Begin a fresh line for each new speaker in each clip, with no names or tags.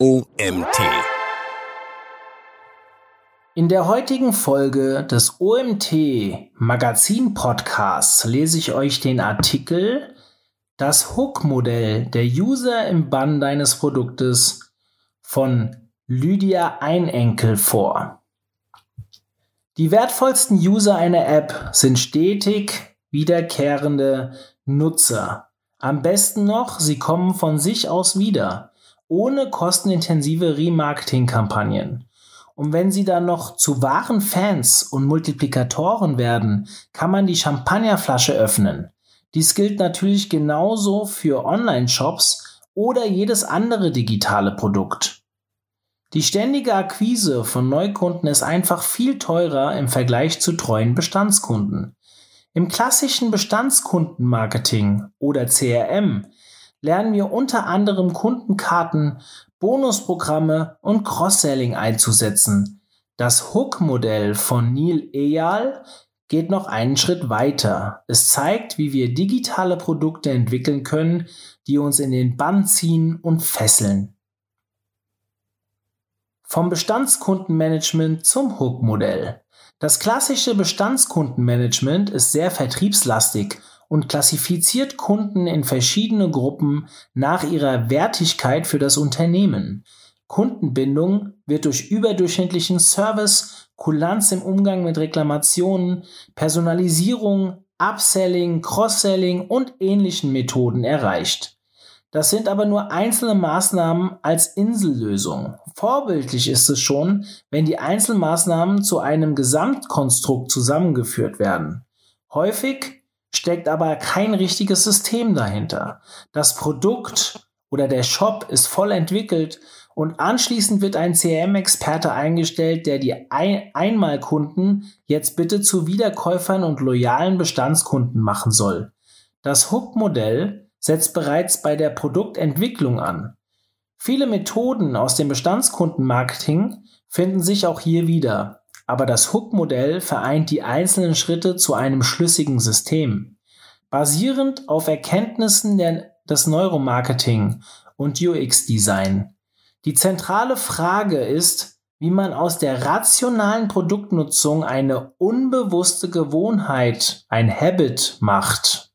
OMT. In der heutigen Folge des OMT Magazin Podcasts lese ich euch den Artikel Das Hook-Modell der User im Bann deines Produktes von Lydia Einenkel vor. Die wertvollsten User einer App sind stetig wiederkehrende Nutzer. Am besten noch, sie kommen von sich aus wieder ohne kostenintensive Remarketing-Kampagnen. Und wenn sie dann noch zu wahren Fans und Multiplikatoren werden, kann man die Champagnerflasche öffnen. Dies gilt natürlich genauso für Online-Shops oder jedes andere digitale Produkt. Die ständige Akquise von Neukunden ist einfach viel teurer im Vergleich zu treuen Bestandskunden. Im klassischen Bestandskundenmarketing oder CRM lernen wir unter anderem Kundenkarten, Bonusprogramme und Cross-Selling einzusetzen. Das Hook-Modell von Neil Eyal geht noch einen Schritt weiter. Es zeigt, wie wir digitale Produkte entwickeln können, die uns in den Bann ziehen und fesseln. Vom Bestandskundenmanagement zum Hook-Modell. Das klassische Bestandskundenmanagement ist sehr vertriebslastig und klassifiziert Kunden in verschiedene Gruppen nach ihrer Wertigkeit für das Unternehmen. Kundenbindung wird durch überdurchschnittlichen Service, Kulanz im Umgang mit Reklamationen, Personalisierung, Upselling, Cross-Selling und ähnlichen Methoden erreicht. Das sind aber nur einzelne Maßnahmen als Insellösung. Vorbildlich ist es schon, wenn die Einzelmaßnahmen zu einem Gesamtkonstrukt zusammengeführt werden. Häufig steckt aber kein richtiges System dahinter. Das Produkt oder der Shop ist voll entwickelt und anschließend wird ein CRM-Experte eingestellt, der die ein Einmalkunden jetzt bitte zu Wiederkäufern und loyalen Bestandskunden machen soll. Das Hook-Modell setzt bereits bei der Produktentwicklung an. Viele Methoden aus dem Bestandskundenmarketing finden sich auch hier wieder aber das Hook-Modell vereint die einzelnen Schritte zu einem schlüssigen System. Basierend auf Erkenntnissen der, des Neuromarketing und UX-Design. Die zentrale Frage ist, wie man aus der rationalen Produktnutzung eine unbewusste Gewohnheit, ein Habit macht.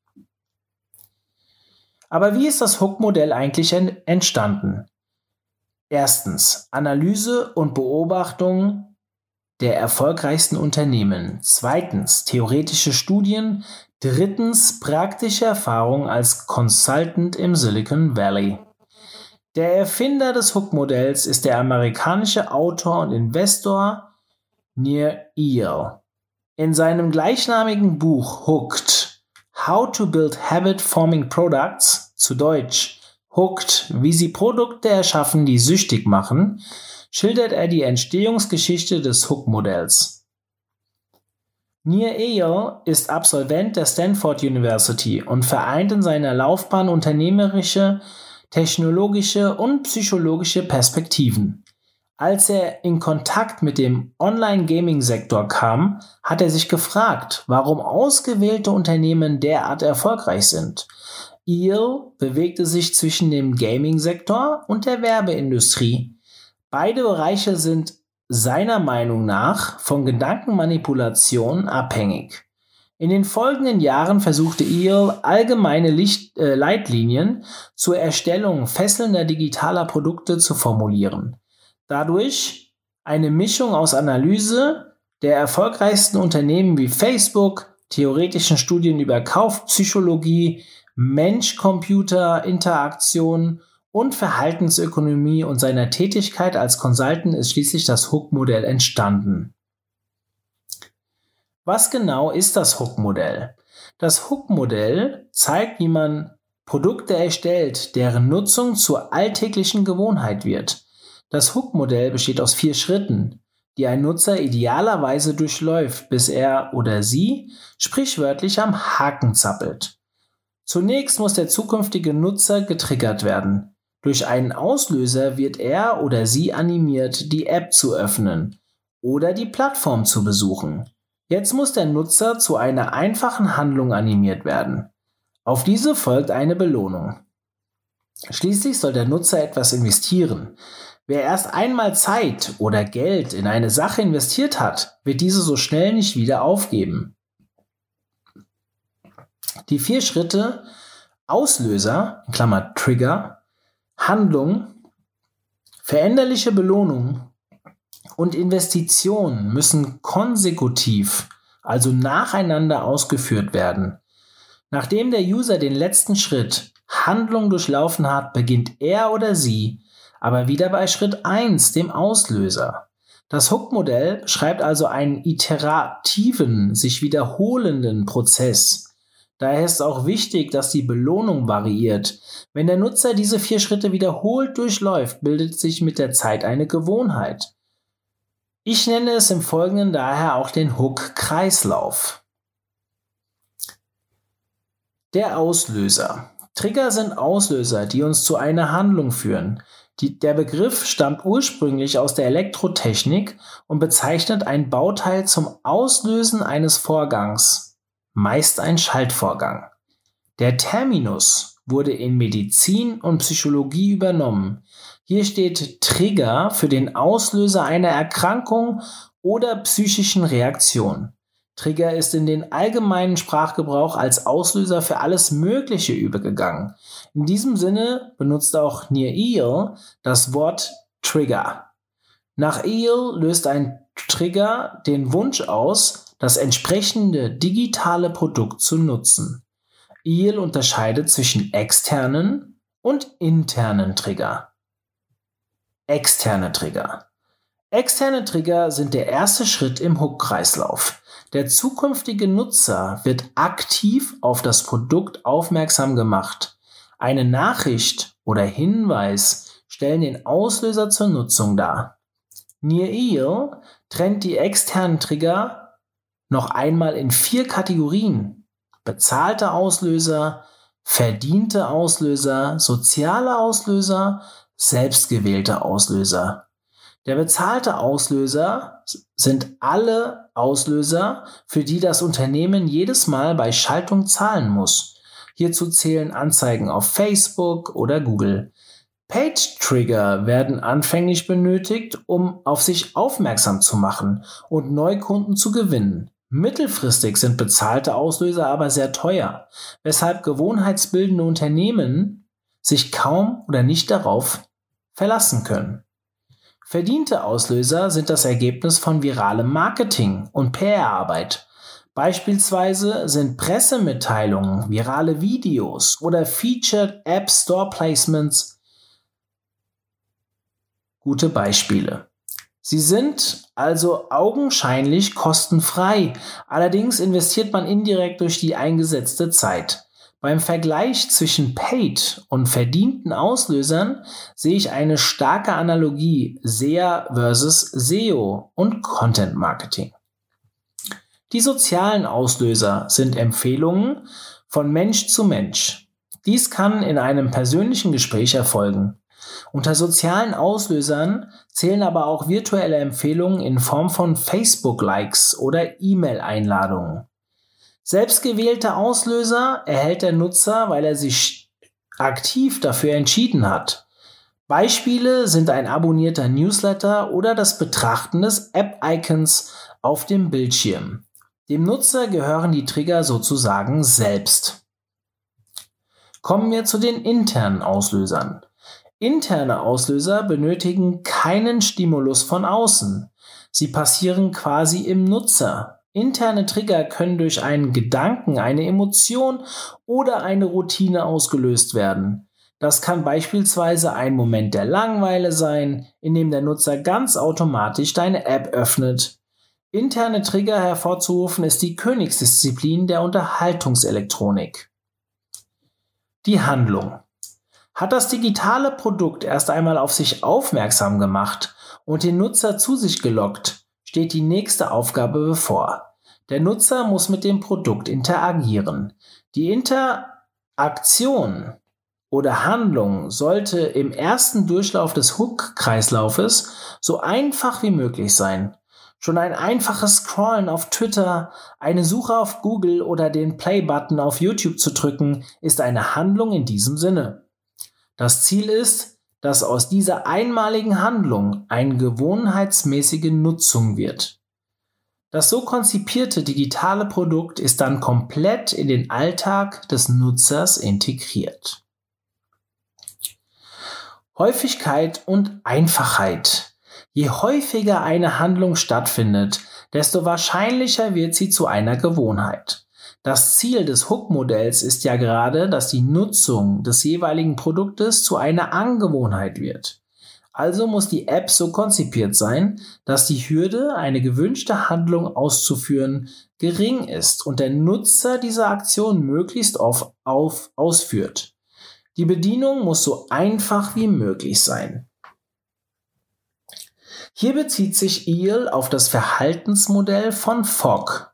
Aber wie ist das Hook-Modell eigentlich entstanden? Erstens Analyse und Beobachtung der erfolgreichsten Unternehmen. Zweitens theoretische Studien. Drittens praktische Erfahrung als Consultant im Silicon Valley. Der Erfinder des Hook-Modells ist der amerikanische Autor und Investor Nir Eyal. In seinem gleichnamigen Buch Hooked, How to Build Habit Forming Products, zu Deutsch Hooked, wie sie Produkte erschaffen, die süchtig machen, schildert er die Entstehungsgeschichte des Hook-Modells. Nir Eyal ist Absolvent der Stanford University und vereint in seiner Laufbahn unternehmerische, technologische und psychologische Perspektiven. Als er in Kontakt mit dem Online-Gaming-Sektor kam, hat er sich gefragt, warum ausgewählte Unternehmen derart erfolgreich sind. Eyal bewegte sich zwischen dem Gaming-Sektor und der Werbeindustrie Beide Bereiche sind seiner Meinung nach von Gedankenmanipulation abhängig. In den folgenden Jahren versuchte Eel allgemeine Licht, äh, Leitlinien zur Erstellung fesselnder digitaler Produkte zu formulieren. Dadurch eine Mischung aus Analyse der erfolgreichsten Unternehmen wie Facebook, theoretischen Studien über Kaufpsychologie, Mensch-Computer-Interaktion und Verhaltensökonomie und seiner Tätigkeit als Consultant ist schließlich das Hook-Modell entstanden. Was genau ist das Hook-Modell? Das Hook-Modell zeigt, wie man Produkte erstellt, deren Nutzung zur alltäglichen Gewohnheit wird. Das Hook-Modell besteht aus vier Schritten, die ein Nutzer idealerweise durchläuft, bis er oder sie sprichwörtlich am Haken zappelt. Zunächst muss der zukünftige Nutzer getriggert werden. Durch einen Auslöser wird er oder sie animiert, die App zu öffnen oder die Plattform zu besuchen. Jetzt muss der Nutzer zu einer einfachen Handlung animiert werden. Auf diese folgt eine Belohnung. Schließlich soll der Nutzer etwas investieren. Wer erst einmal Zeit oder Geld in eine Sache investiert hat, wird diese so schnell nicht wieder aufgeben. Die vier Schritte Auslöser, in Klammer Trigger, Handlung, veränderliche Belohnung und Investitionen müssen konsekutiv, also nacheinander ausgeführt werden. Nachdem der User den letzten Schritt Handlung durchlaufen hat, beginnt er oder sie aber wieder bei Schritt 1, dem Auslöser. Das Hook-Modell beschreibt also einen iterativen, sich wiederholenden Prozess. Daher ist auch wichtig, dass die Belohnung variiert. Wenn der Nutzer diese vier Schritte wiederholt durchläuft, bildet sich mit der Zeit eine Gewohnheit. Ich nenne es im Folgenden daher auch den Hook-Kreislauf. Der Auslöser. Trigger sind Auslöser, die uns zu einer Handlung führen. Die, der Begriff stammt ursprünglich aus der Elektrotechnik und bezeichnet ein Bauteil zum Auslösen eines Vorgangs, meist ein Schaltvorgang. Der Terminus wurde in Medizin und Psychologie übernommen. Hier steht Trigger für den Auslöser einer Erkrankung oder psychischen Reaktion. Trigger ist in den allgemeinen Sprachgebrauch als Auslöser für alles Mögliche übergegangen. In diesem Sinne benutzt auch Near Eel das Wort Trigger. Nach Eel löst ein Trigger den Wunsch aus, das entsprechende digitale Produkt zu nutzen. Eel unterscheidet zwischen externen und internen Trigger. Externe Trigger. Externe Trigger sind der erste Schritt im Hook-Kreislauf. Der zukünftige Nutzer wird aktiv auf das Produkt aufmerksam gemacht. Eine Nachricht oder Hinweis stellen den Auslöser zur Nutzung dar. Near Eel trennt die externen Trigger noch einmal in vier Kategorien. Bezahlte Auslöser, verdiente Auslöser, soziale Auslöser, selbstgewählte Auslöser. Der bezahlte Auslöser sind alle Auslöser, für die das Unternehmen jedes Mal bei Schaltung zahlen muss. Hierzu zählen Anzeigen auf Facebook oder Google. Page Trigger werden anfänglich benötigt, um auf sich aufmerksam zu machen und Neukunden zu gewinnen. Mittelfristig sind bezahlte Auslöser aber sehr teuer, weshalb gewohnheitsbildende Unternehmen sich kaum oder nicht darauf verlassen können. Verdiente Auslöser sind das Ergebnis von viralem Marketing und PR-Arbeit. Beispielsweise sind Pressemitteilungen, virale Videos oder Featured App Store Placements gute Beispiele. Sie sind also augenscheinlich kostenfrei, allerdings investiert man indirekt durch die eingesetzte Zeit. Beim Vergleich zwischen Paid und verdienten Auslösern sehe ich eine starke Analogie SEA versus SEO und Content Marketing. Die sozialen Auslöser sind Empfehlungen von Mensch zu Mensch. Dies kann in einem persönlichen Gespräch erfolgen. Unter sozialen Auslösern zählen aber auch virtuelle Empfehlungen in Form von Facebook-Likes oder E-Mail-Einladungen. Selbstgewählte Auslöser erhält der Nutzer, weil er sich aktiv dafür entschieden hat. Beispiele sind ein abonnierter Newsletter oder das Betrachten des App-Icons auf dem Bildschirm. Dem Nutzer gehören die Trigger sozusagen selbst. Kommen wir zu den internen Auslösern. Interne Auslöser benötigen keinen Stimulus von außen. Sie passieren quasi im Nutzer. Interne Trigger können durch einen Gedanken, eine Emotion oder eine Routine ausgelöst werden. Das kann beispielsweise ein Moment der Langeweile sein, in dem der Nutzer ganz automatisch deine App öffnet. Interne Trigger hervorzurufen ist die Königsdisziplin der Unterhaltungselektronik. Die Handlung. Hat das digitale Produkt erst einmal auf sich aufmerksam gemacht und den Nutzer zu sich gelockt, steht die nächste Aufgabe bevor. Der Nutzer muss mit dem Produkt interagieren. Die Interaktion oder Handlung sollte im ersten Durchlauf des Hook-Kreislaufes so einfach wie möglich sein. Schon ein einfaches Scrollen auf Twitter, eine Suche auf Google oder den Play-Button auf YouTube zu drücken, ist eine Handlung in diesem Sinne. Das Ziel ist, dass aus dieser einmaligen Handlung eine gewohnheitsmäßige Nutzung wird. Das so konzipierte digitale Produkt ist dann komplett in den Alltag des Nutzers integriert. Häufigkeit und Einfachheit. Je häufiger eine Handlung stattfindet, desto wahrscheinlicher wird sie zu einer Gewohnheit. Das Ziel des Hook-Modells ist ja gerade, dass die Nutzung des jeweiligen Produktes zu einer Angewohnheit wird. Also muss die App so konzipiert sein, dass die Hürde, eine gewünschte Handlung auszuführen, gering ist und der Nutzer diese Aktion möglichst oft auf, ausführt. Die Bedienung muss so einfach wie möglich sein. Hier bezieht sich EEL auf das Verhaltensmodell von Fogg.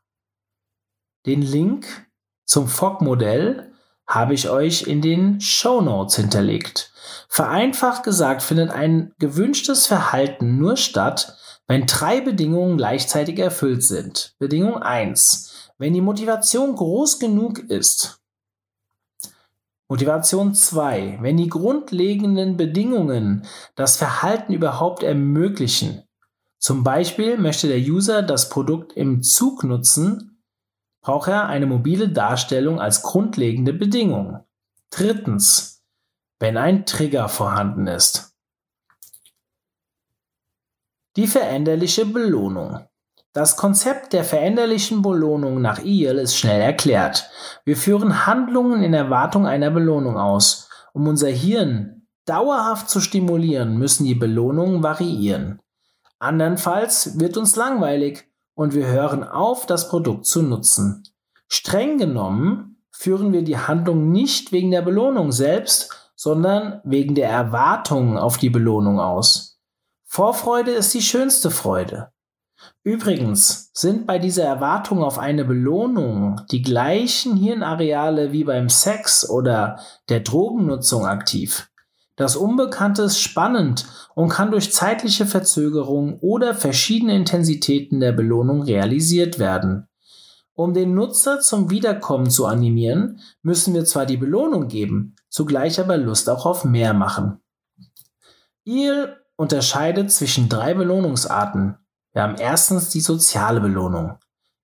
Den Link zum Fogg-Modell habe ich euch in den Show Notes hinterlegt. Vereinfacht gesagt findet ein gewünschtes Verhalten nur statt, wenn drei Bedingungen gleichzeitig erfüllt sind. Bedingung 1. Wenn die Motivation groß genug ist. Motivation 2. Wenn die grundlegenden Bedingungen das Verhalten überhaupt ermöglichen. Zum Beispiel möchte der User das Produkt im Zug nutzen, braucht er eine mobile Darstellung als grundlegende Bedingung. Drittens wenn ein Trigger vorhanden ist. Die veränderliche Belohnung. Das Konzept der veränderlichen Belohnung nach IEL ist schnell erklärt. Wir führen Handlungen in Erwartung einer Belohnung aus. Um unser Hirn dauerhaft zu stimulieren, müssen die Belohnungen variieren. Andernfalls wird uns langweilig und wir hören auf, das Produkt zu nutzen. Streng genommen führen wir die Handlung nicht wegen der Belohnung selbst, sondern wegen der Erwartungen auf die Belohnung aus. Vorfreude ist die schönste Freude. Übrigens sind bei dieser Erwartung auf eine Belohnung die gleichen Hirnareale wie beim Sex oder der Drogennutzung aktiv. Das Unbekannte ist spannend und kann durch zeitliche Verzögerung oder verschiedene Intensitäten der Belohnung realisiert werden. Um den Nutzer zum Wiederkommen zu animieren, müssen wir zwar die Belohnung geben, zugleich aber Lust auch auf mehr machen. IEL unterscheidet zwischen drei Belohnungsarten. Wir haben erstens die soziale Belohnung,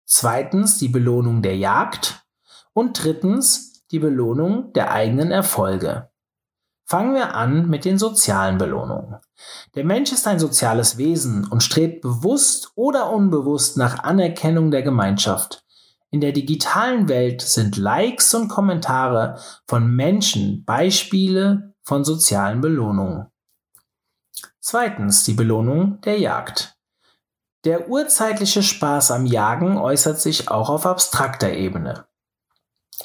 zweitens die Belohnung der Jagd und drittens die Belohnung der eigenen Erfolge. Fangen wir an mit den sozialen Belohnungen. Der Mensch ist ein soziales Wesen und strebt bewusst oder unbewusst nach Anerkennung der Gemeinschaft. In der digitalen Welt sind Likes und Kommentare von Menschen Beispiele von sozialen Belohnungen. Zweitens die Belohnung der Jagd. Der urzeitliche Spaß am Jagen äußert sich auch auf abstrakter Ebene.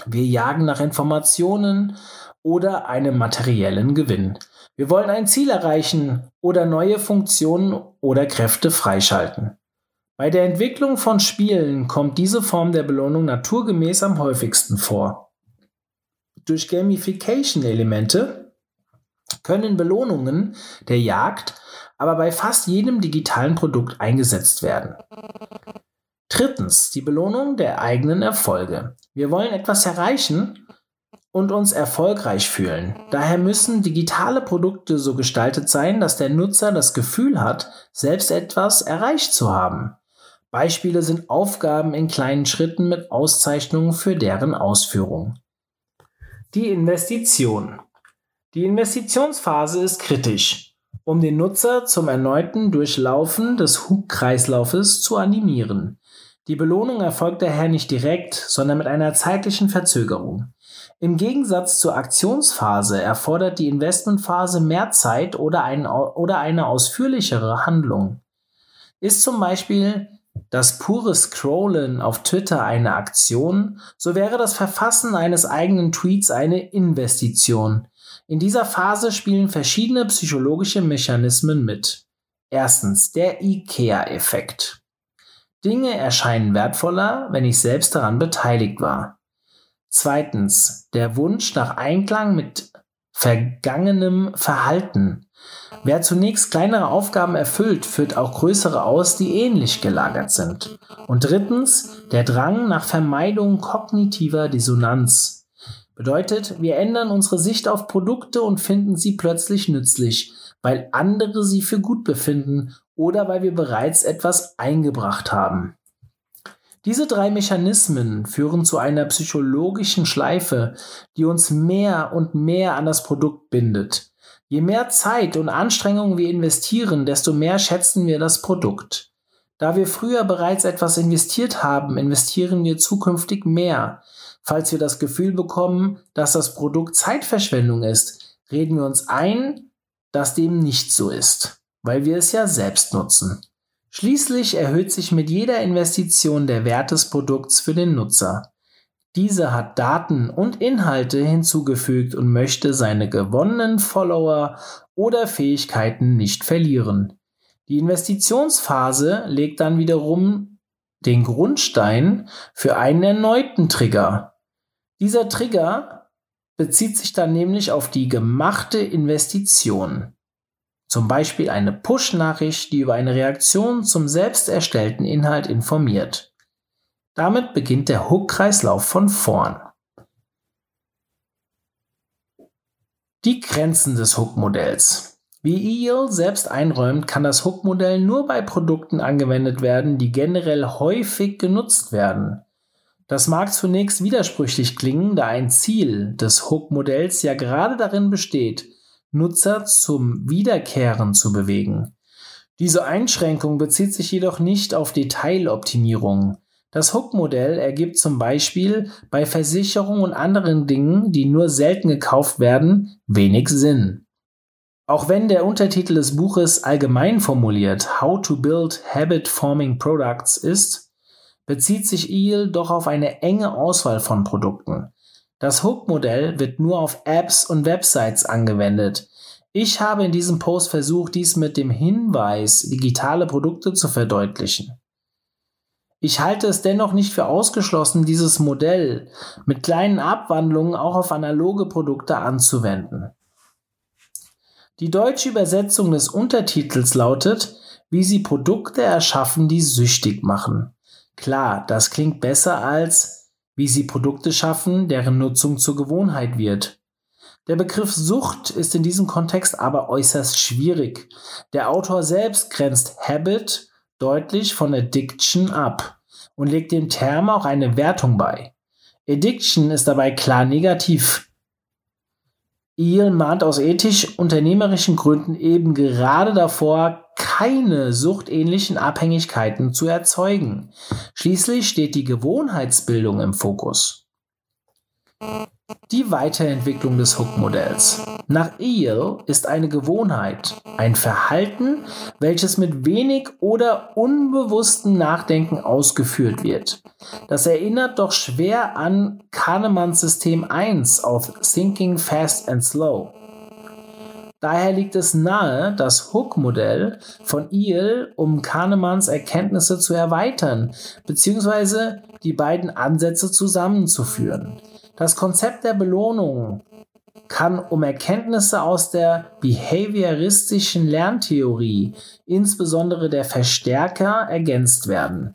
Wir jagen nach Informationen oder einem materiellen Gewinn. Wir wollen ein Ziel erreichen oder neue Funktionen oder Kräfte freischalten. Bei der Entwicklung von Spielen kommt diese Form der Belohnung naturgemäß am häufigsten vor. Durch Gamification-Elemente können Belohnungen der Jagd aber bei fast jedem digitalen Produkt eingesetzt werden. Drittens, die Belohnung der eigenen Erfolge. Wir wollen etwas erreichen und uns erfolgreich fühlen. Daher müssen digitale Produkte so gestaltet sein, dass der Nutzer das Gefühl hat, selbst etwas erreicht zu haben. Beispiele sind Aufgaben in kleinen Schritten mit Auszeichnungen für deren Ausführung. Die Investition. Die Investitionsphase ist kritisch, um den Nutzer zum erneuten Durchlaufen des Hook-Kreislaufes zu animieren. Die Belohnung erfolgt daher nicht direkt, sondern mit einer zeitlichen Verzögerung. Im Gegensatz zur Aktionsphase erfordert die Investmentphase mehr Zeit oder, ein, oder eine ausführlichere Handlung. Ist zum Beispiel das pure Scrollen auf Twitter eine Aktion, so wäre das Verfassen eines eigenen Tweets eine Investition. In dieser Phase spielen verschiedene psychologische Mechanismen mit. Erstens der IKEA-Effekt. Dinge erscheinen wertvoller, wenn ich selbst daran beteiligt war. Zweitens der Wunsch nach Einklang mit vergangenem Verhalten. Wer zunächst kleinere Aufgaben erfüllt, führt auch größere aus, die ähnlich gelagert sind. Und drittens der Drang nach Vermeidung kognitiver Dissonanz. Bedeutet, wir ändern unsere Sicht auf Produkte und finden sie plötzlich nützlich, weil andere sie für gut befinden oder weil wir bereits etwas eingebracht haben. Diese drei Mechanismen führen zu einer psychologischen Schleife, die uns mehr und mehr an das Produkt bindet. Je mehr Zeit und Anstrengung wir investieren, desto mehr schätzen wir das Produkt. Da wir früher bereits etwas investiert haben, investieren wir zukünftig mehr. Falls wir das Gefühl bekommen, dass das Produkt Zeitverschwendung ist, reden wir uns ein, dass dem nicht so ist, weil wir es ja selbst nutzen. Schließlich erhöht sich mit jeder Investition der Wert des Produkts für den Nutzer. Dieser hat Daten und Inhalte hinzugefügt und möchte seine gewonnenen Follower oder Fähigkeiten nicht verlieren. Die Investitionsphase legt dann wiederum den Grundstein für einen erneuten Trigger. Dieser Trigger bezieht sich dann nämlich auf die gemachte Investition. Zum Beispiel eine Push-Nachricht, die über eine Reaktion zum selbst erstellten Inhalt informiert. Damit beginnt der Hook-Kreislauf von vorn. Die Grenzen des Hook-Modells. Wie EEL selbst einräumt, kann das Hook-Modell nur bei Produkten angewendet werden, die generell häufig genutzt werden. Das mag zunächst widersprüchlich klingen, da ein Ziel des Hook-Modells ja gerade darin besteht, Nutzer zum Wiederkehren zu bewegen. Diese Einschränkung bezieht sich jedoch nicht auf Detailoptimierung. Das Hook-Modell ergibt zum Beispiel bei Versicherungen und anderen Dingen, die nur selten gekauft werden, wenig Sinn. Auch wenn der Untertitel des Buches allgemein formuliert How to Build Habit Forming Products ist, bezieht sich EEL doch auf eine enge Auswahl von Produkten. Das Hook-Modell wird nur auf Apps und Websites angewendet. Ich habe in diesem Post versucht, dies mit dem Hinweis, digitale Produkte zu verdeutlichen. Ich halte es dennoch nicht für ausgeschlossen, dieses Modell mit kleinen Abwandlungen auch auf analoge Produkte anzuwenden. Die deutsche Übersetzung des Untertitels lautet, wie sie Produkte erschaffen, die süchtig machen. Klar, das klingt besser als wie sie Produkte schaffen, deren Nutzung zur Gewohnheit wird. Der Begriff Sucht ist in diesem Kontext aber äußerst schwierig. Der Autor selbst grenzt Habit deutlich von Addiction ab und legt dem Term auch eine Wertung bei. Addiction ist dabei klar negativ. Eel mahnt aus ethisch-unternehmerischen Gründen eben gerade davor, keine suchtähnlichen Abhängigkeiten zu erzeugen. Schließlich steht die Gewohnheitsbildung im Fokus. Die Weiterentwicklung des Hook-Modells. Nach Eel ist eine Gewohnheit ein Verhalten, welches mit wenig oder unbewusstem Nachdenken ausgeführt wird. Das erinnert doch schwer an Kahnemans System 1 auf Thinking Fast and Slow. Daher liegt es nahe, das Hook-Modell von Eel um Kahnemans Erkenntnisse zu erweitern, beziehungsweise die beiden Ansätze zusammenzuführen. Das Konzept der Belohnung kann um Erkenntnisse aus der behavioristischen Lerntheorie, insbesondere der Verstärker, ergänzt werden.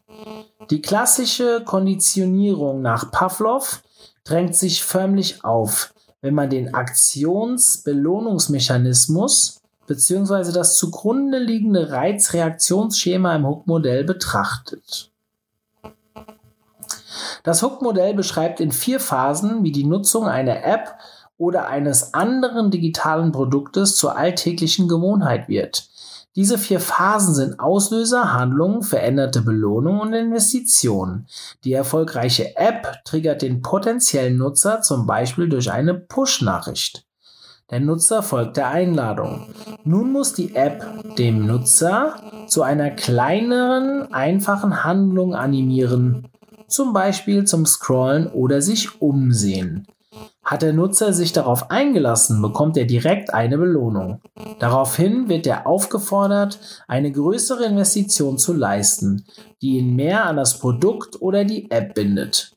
Die klassische Konditionierung nach Pavlov drängt sich förmlich auf, wenn man den Aktionsbelohnungsmechanismus bzw. das zugrunde liegende Reizreaktionsschema im Hook-Modell betrachtet. Das Hook-Modell beschreibt in vier Phasen, wie die Nutzung einer App oder eines anderen digitalen Produktes zur alltäglichen Gewohnheit wird. Diese vier Phasen sind Auslöser, Handlungen, veränderte Belohnung und Investition. Die erfolgreiche App triggert den potenziellen Nutzer zum Beispiel durch eine Push-Nachricht. Der Nutzer folgt der Einladung. Nun muss die App dem Nutzer zu einer kleineren, einfachen Handlung animieren, zum Beispiel zum Scrollen oder sich umsehen. Hat der Nutzer sich darauf eingelassen, bekommt er direkt eine Belohnung. Daraufhin wird er aufgefordert, eine größere Investition zu leisten, die ihn mehr an das Produkt oder die App bindet.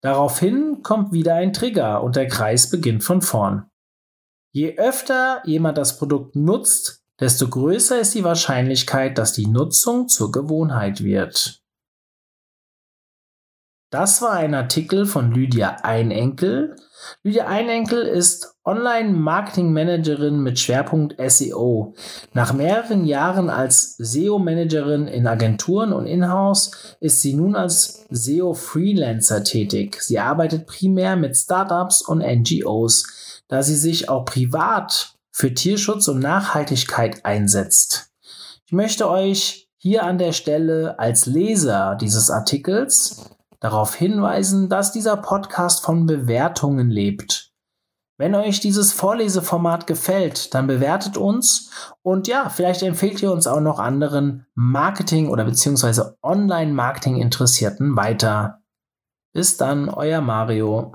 Daraufhin kommt wieder ein Trigger und der Kreis beginnt von vorn. Je öfter jemand das Produkt nutzt, desto größer ist die Wahrscheinlichkeit, dass die Nutzung zur Gewohnheit wird. Das war ein Artikel von Lydia Einenkel. Lydia Einenkel ist Online-Marketing-Managerin mit Schwerpunkt SEO. Nach mehreren Jahren als SEO-Managerin in Agenturen und Inhouse ist sie nun als SEO-Freelancer tätig. Sie arbeitet primär mit Startups und NGOs, da sie sich auch privat für Tierschutz und Nachhaltigkeit einsetzt. Ich möchte euch hier an der Stelle als Leser dieses Artikels darauf hinweisen, dass dieser Podcast von Bewertungen lebt. Wenn euch dieses Vorleseformat gefällt, dann bewertet uns und ja, vielleicht empfehlt ihr uns auch noch anderen Marketing- oder beziehungsweise Online-Marketing-Interessierten weiter. Bis dann, euer Mario.